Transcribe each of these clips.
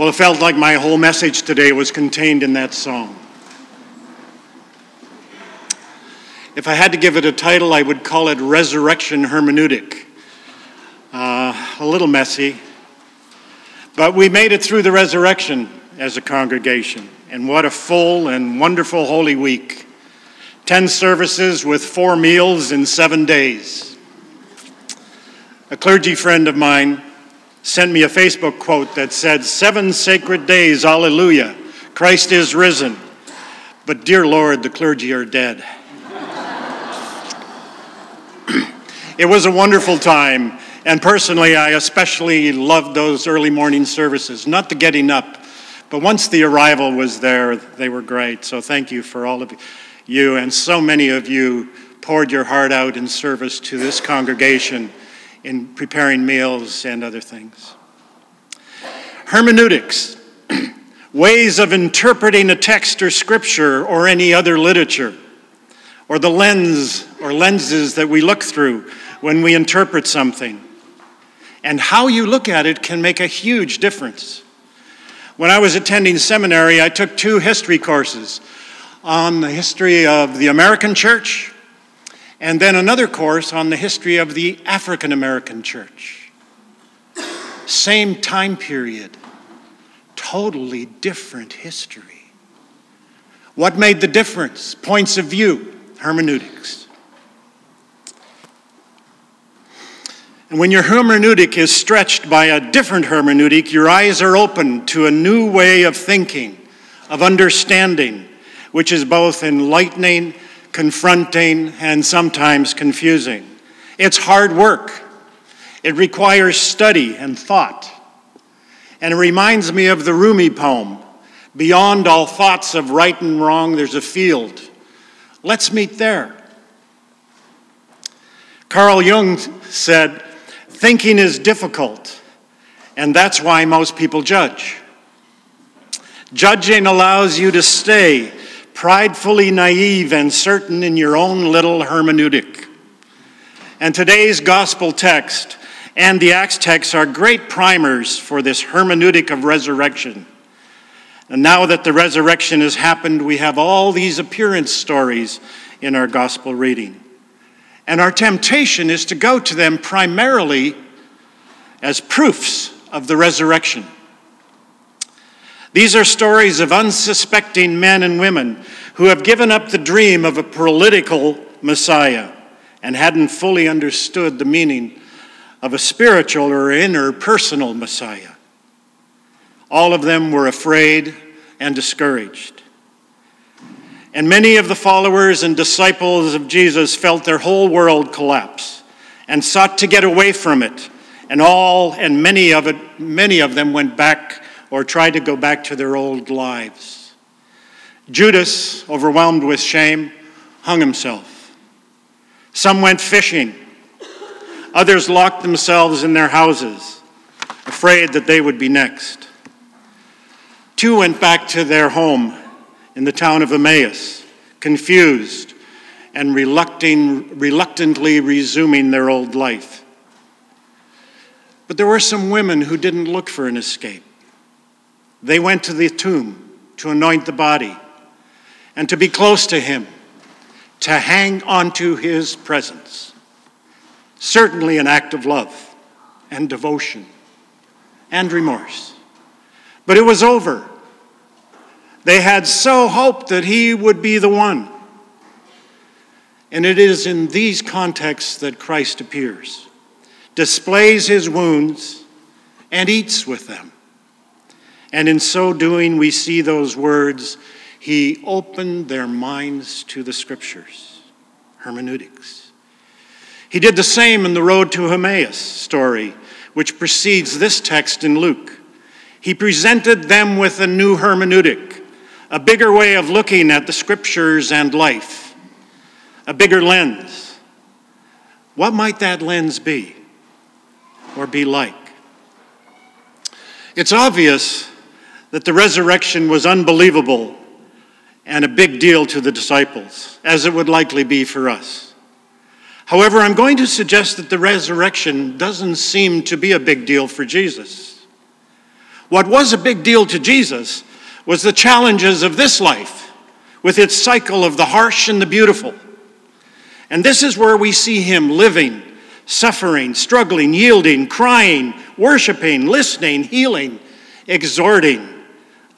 Well, it felt like my whole message today was contained in that song. If I had to give it a title, I would call it Resurrection Hermeneutic. Uh, a little messy, but we made it through the resurrection as a congregation, and what a full and wonderful Holy Week. Ten services with four meals in seven days. A clergy friend of mine sent me a Facebook quote that said, Seven sacred days, alleluia, Christ is risen. But dear Lord, the clergy are dead. it was a wonderful time, and personally, I especially loved those early morning services, not the getting up, but once the arrival was there, they were great. So thank you for all of you, and so many of you poured your heart out in service to this congregation in preparing meals and other things. Hermeneutics, ways of interpreting a text or scripture or any other literature, or the lens or lenses that we look through when we interpret something. And how you look at it can make a huge difference. When I was attending seminary, I took two history courses on the history of the American church and then another course on the history of the African American church. Same time period, totally different history. What made the difference? Points of view, hermeneutics. And when your hermeneutic is stretched by a different hermeneutic, your eyes are open to a new way of thinking, of understanding, which is both enlightening confronting, and sometimes confusing. It's hard work. It requires study and thought. And it reminds me of the Rumi poem Beyond all thoughts of right and wrong, there's a field. Let's meet there. Carl Jung said, Thinking is difficult, and that's why most people judge. Judging allows you to stay pridefully naive and certain in your own little hermeneutic. And today's gospel text and the Acts text are great primers for this hermeneutic of resurrection. And now that the resurrection has happened, we have all these appearance stories in our gospel reading. And our temptation is to go to them primarily as proofs of the resurrection. These are stories of unsuspecting men and women who have given up the dream of a political Messiah and hadn't fully understood the meaning of a spiritual or inner personal Messiah. All of them were afraid and discouraged. And many of the followers and disciples of Jesus felt their whole world collapse and sought to get away from it. And all and many of it many of them went back or tried to go back to their old lives. Judas, overwhelmed with shame, hung himself. Some went fishing. Others locked themselves in their houses, afraid that they would be next. Two went back to their home in the town of Emmaus, confused and reluctantly resuming their old life. But there were some women who didn't look for an escape. They went to the tomb to anoint the body and to be close to him, to hang onto his presence. Certainly an act of love and devotion and remorse. But it was over. They had so hoped that he would be the one. And it is in these contexts that Christ appears, displays his wounds, and eats with them. And in so doing, we see those words He opened their minds to the scriptures, hermeneutics. He did the same in the road to Emmaus story, which precedes this text in Luke. He presented them with a new hermeneutic, a bigger way of looking at the scriptures and life, a bigger lens. What might that lens be or be like? It's obvious that the resurrection was unbelievable and a big deal to the disciples, as it would likely be for us. However, I'm going to suggest that the resurrection doesn't seem to be a big deal for Jesus. What was a big deal to Jesus was the challenges of this life with its cycle of the harsh and the beautiful. And this is where we see him living, suffering, struggling, yielding, crying, worshiping, listening, healing, exhorting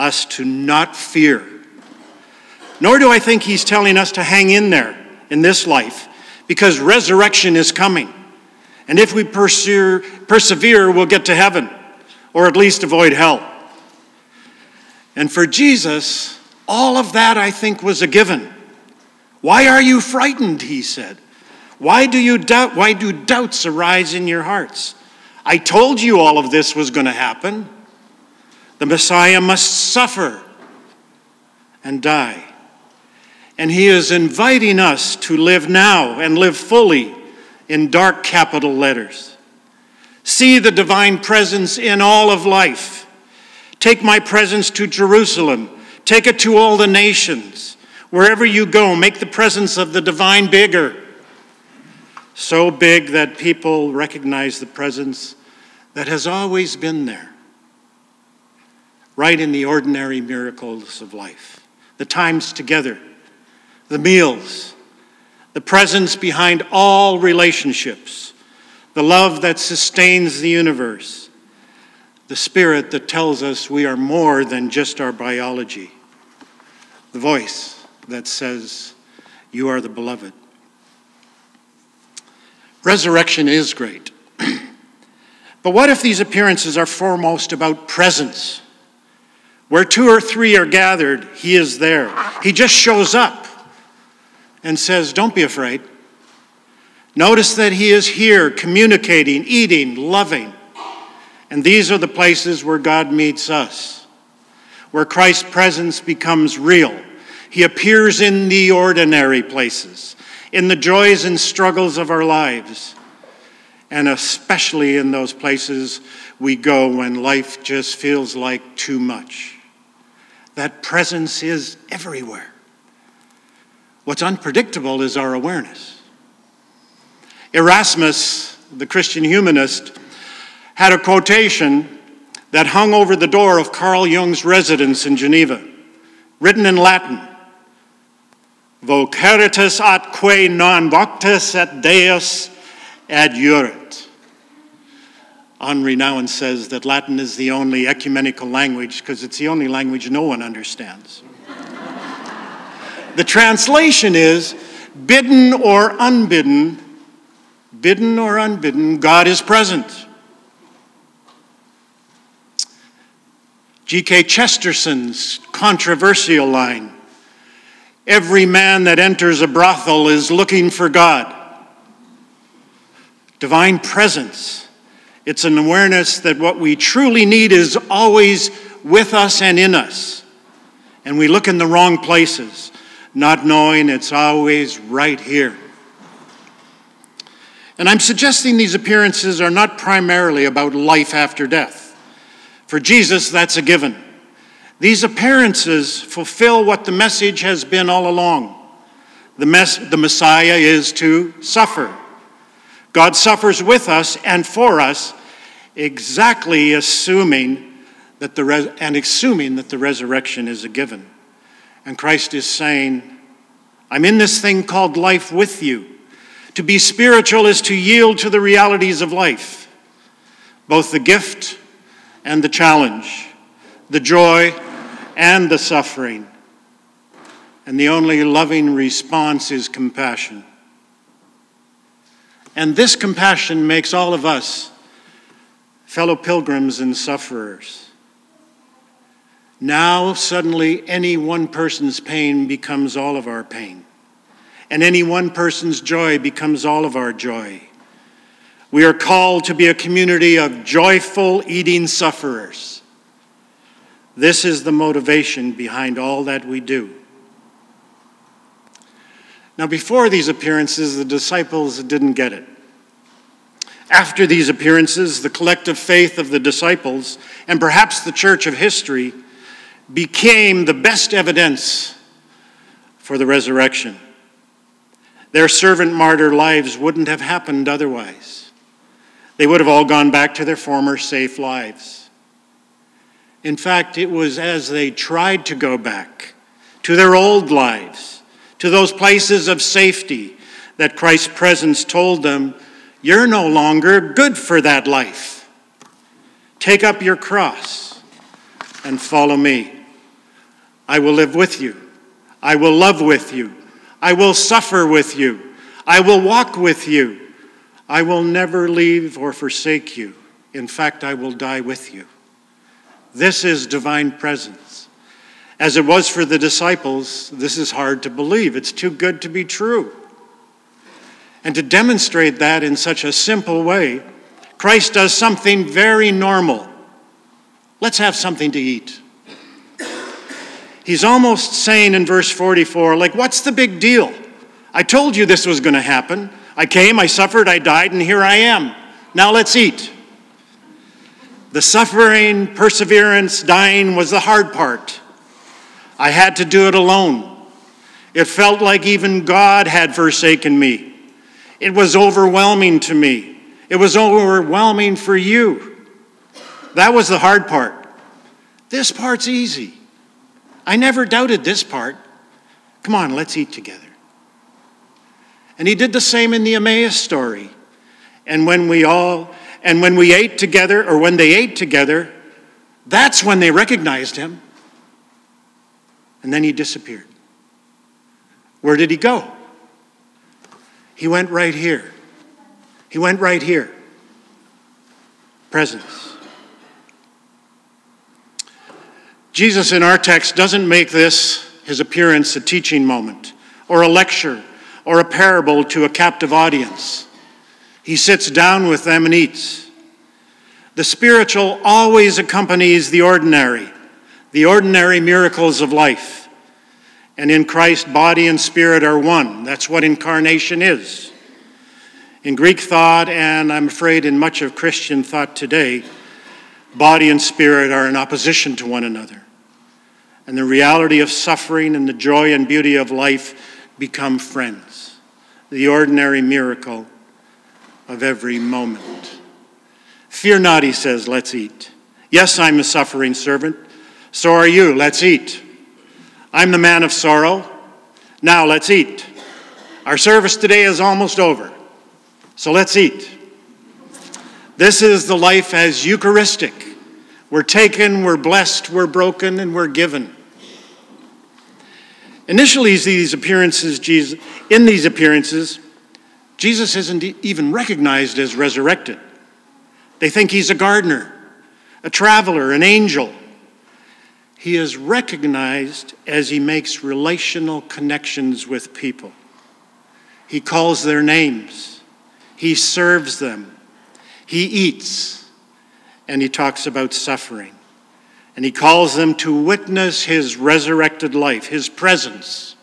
us to not fear. Nor do I think he's telling us to hang in there in this life because resurrection is coming. And if we persevere, persevere, we'll get to heaven or at least avoid hell. And for Jesus, all of that I think was a given. Why are you frightened? He said. Why do you doubt? Why do doubts arise in your hearts? I told you all of this was going to happen. The Messiah must suffer and die. And he is inviting us to live now and live fully in dark capital letters. See the divine presence in all of life. Take my presence to Jerusalem. Take it to all the nations. Wherever you go, make the presence of the divine bigger. So big that people recognize the presence that has always been there, right in the ordinary miracles of life, the times together, the meals, the presence behind all relationships, the love that sustains the universe, the spirit that tells us we are more than just our biology, the voice that says, You are the beloved. Resurrection is great. but what if these appearances are foremost about presence? Where two or three are gathered, he is there. He just shows up and says, Don't be afraid. Notice that he is here communicating, eating, loving. And these are the places where God meets us, where Christ's presence becomes real. He appears in the ordinary places, in the joys and struggles of our lives, and especially in those places we go when life just feels like too much. That presence is everywhere. What's unpredictable is our awareness. Erasmus, the Christian humanist, had a quotation that hung over the door of Carl Jung's residence in Geneva, written in Latin Vocaritas atque non voctus et Deus adjurat. Henri Nouwen says that Latin is the only ecumenical language because it's the only language no one understands. the translation is bidden or unbidden, bidden or unbidden, God is present. G.K. Chesterton's controversial line Every man that enters a brothel is looking for God. Divine presence. It's an awareness that what we truly need is always with us and in us. And we look in the wrong places, not knowing it's always right here. And I'm suggesting these appearances are not primarily about life after death. For Jesus, that's a given. These appearances fulfill what the message has been all along. The, mess, the Messiah is to suffer. God suffers with us and for us, exactly assuming that the res- and assuming that the resurrection is a given. And Christ is saying, I'm in this thing called life with you. To be spiritual is to yield to the realities of life, both the gift and the challenge, the joy and the suffering. And the only loving response is compassion. And this compassion makes all of us fellow pilgrims and sufferers. Now, suddenly, any one person's pain becomes all of our pain, and any one person's joy becomes all of our joy. We are called to be a community of joyful eating sufferers. This is the motivation behind all that we do. Now, before these appearances, the disciples didn't get it. After these appearances, the collective faith of the disciples, and perhaps the church of history, became the best evidence for the resurrection. Their servant martyr lives wouldn't have happened otherwise. They would have all gone back to their former safe lives. In fact, it was as they tried to go back to their old lives, to those places of safety, that Christ's presence told them, You're no longer good for that life. Take up your cross and follow me. I will live with you. I will love with you. I will suffer with you. I will walk with you. I will never leave or forsake you. In fact, I will die with you. This is divine presence. As it was for the disciples, this is hard to believe. It's too good to be true. And to demonstrate that in such a simple way, Christ does something very normal. Let's have something to eat. He's almost saying in verse 44, like, what's the big deal? I told you this was going to happen. I came, I suffered, I died, and here I am. Now let's eat. The suffering, perseverance, dying was the hard part. I had to do it alone. It felt like even God had forsaken me. It was overwhelming to me. It was overwhelming for you. That was the hard part. This part's easy. I never doubted this part. Come on, let's eat together. And he did the same in the Emmaus story. And when we all and when we ate together or when they ate together, that's when they recognized him. And then he disappeared. Where did he go? He went right here. He went right here. Presence. Jesus in our text doesn't make this, his appearance, a teaching moment or a lecture or a parable to a captive audience. He sits down with them and eats. The spiritual always accompanies the ordinary, the ordinary miracles of life. And in Christ, body and spirit are one. That's what incarnation is. In Greek thought, and I'm afraid in much of Christian thought today, body and spirit are in opposition to one another. And the reality of suffering and the joy and beauty of life become friends. The ordinary miracle of every moment. Fear not, he says, let's eat. Yes, I'm a suffering servant. So are you. Let's eat. I'm the man of sorrow. Now let's eat. Our service today is almost over, so let's eat. This is the life as Eucharistic. We're taken, we're blessed, we're broken, and we're given. Initially, these appearances, Jesus, in these appearances, Jesus isn't even recognized as resurrected. They think he's a gardener, a traveler, an angel he is recognized as he makes relational connections with people. He calls their names, he serves them, he eats, and he talks about suffering. And he calls them to witness his resurrected life, his presence,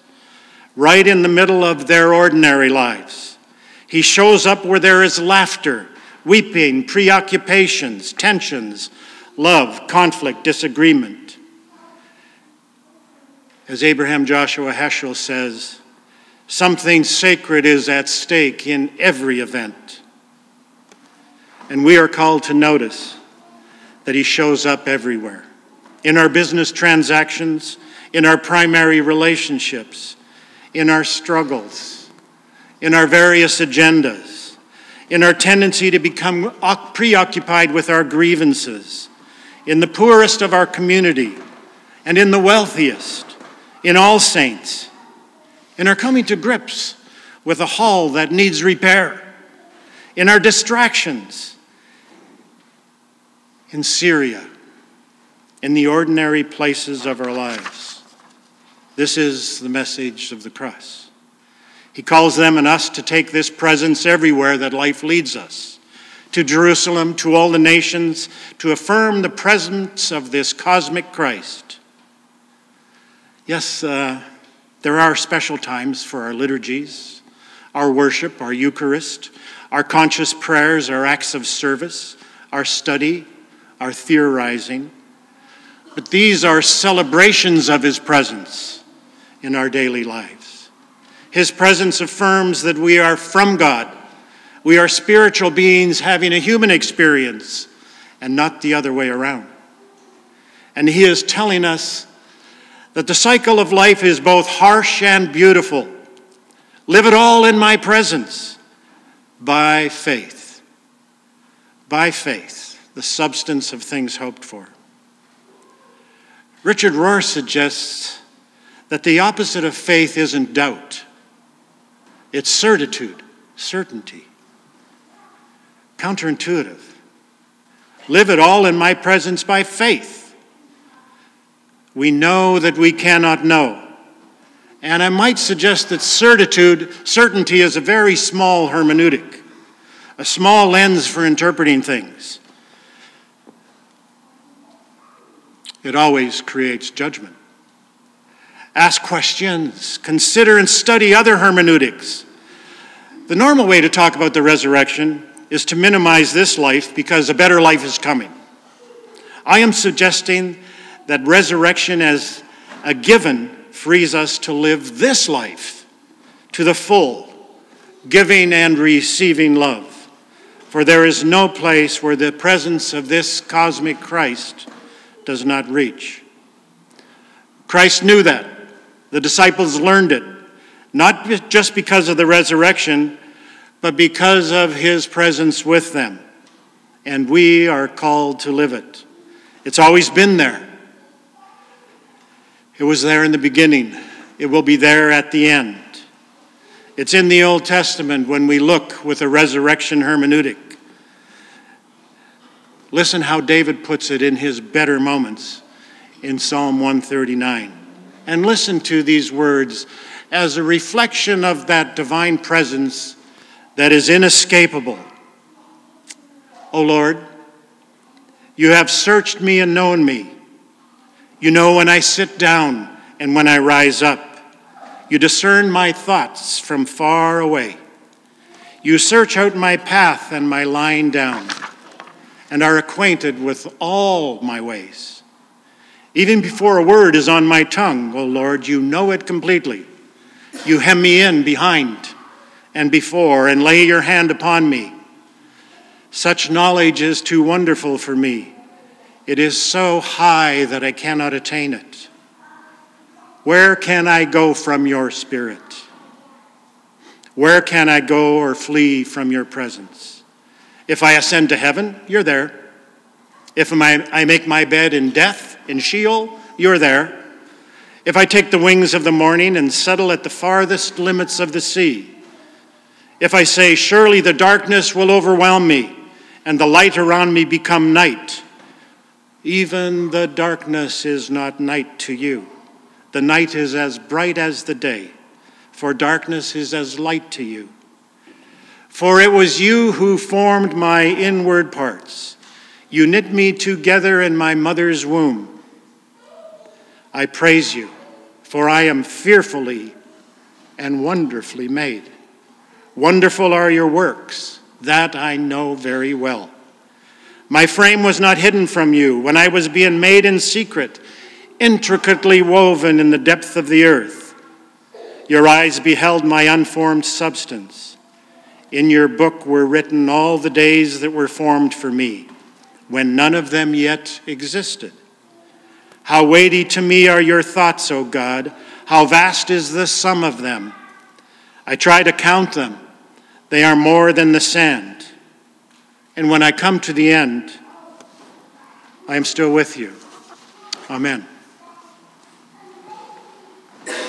right in the middle of their ordinary lives. He shows up where there is laughter, weeping, preoccupations, tensions, love, conflict, disagreement. As Abraham Joshua Heschel says, something sacred is at stake in every event. And we are called to notice that he shows up everywhere in our business transactions, in our primary relationships, in our struggles, in our various agendas, in our tendency to become preoccupied with our grievances, in the poorest of our community, and in the wealthiest in all saints and are coming to grips with a hull that needs repair, in our distractions, in Syria, in the ordinary places of our lives. This is the message of the cross. He calls them and us to take this presence everywhere that life leads us to Jerusalem, to all the nations, to affirm the presence of this cosmic Christ Yes, uh, there are special times for our liturgies, our worship, our Eucharist, our conscious prayers, our acts of service, our study, our theorizing. But these are celebrations of His presence in our daily lives. His presence affirms that we are from God. We are spiritual beings having a human experience and not the other way around. And he is telling us that the cycle of life is both harsh and beautiful. Live it all in my presence by faith. By faith, the substance of things hoped for. Richard Rohr suggests that the opposite of faith isn't doubt, it's certitude, certainty. Counterintuitive. Live it all in my presence by faith. We know that we cannot know. And I might suggest that certitude, certainty, is a very small hermeneutic, a small lens for interpreting things. It always creates judgment. Ask questions, consider and study other hermeneutics. The normal way to talk about the resurrection is to minimize this life because a better life is coming. I am suggesting that resurrection as a given frees us to live this life to the full, giving and receiving love. For there is no place where the presence of this cosmic Christ does not reach. Christ knew that. The disciples learned it, not just because of the resurrection, but because of his presence with them. And we are called to live it. It's always been there. It was there in the beginning, it will be there at the end. It's in the Old Testament when we look with a resurrection hermeneutic. Listen how David puts it in his better moments in Psalm 139. And listen to these words as a reflection of that divine presence that is inescapable. O Lord, you have searched me and known me. You know when I sit down and when I rise up. You discern my thoughts from far away. You search out my path and my lying down, and are acquainted with all my ways. Even before a word is on my tongue, O Lord, you know it completely. You hem me in behind and before, and lay your hand upon me. Such knowledge is too wonderful for me. It is so high that I cannot attain it. Where can I go from your spirit? Where can I go or flee from your presence? If I ascend to heaven, you're there. If I make my bed in death, in Sheol, you're there. If I take the wings of the morning and settle at the farthest limits of the sea, if I say, Surely the darkness will overwhelm me, and the light around me become night, even the darkness is not night to you. The night is as bright as the day, for darkness is as light to you. For it was you who formed my inward parts. You knit me together in my mother's womb. I praise you, for I am fearfully and wonderfully made. Wonderful are your works, that I know very well. My frame was not hidden from you when I was being made in secret, intricately woven in the depth of the earth. Your eyes beheld my unformed substance. In your book were written all the days that were formed for me, when none of them yet existed. How weighty to me are your thoughts, O God! How vast is the sum of them! I try to count them they are more than the sand. And when I come to the end, I am still with you. Amen.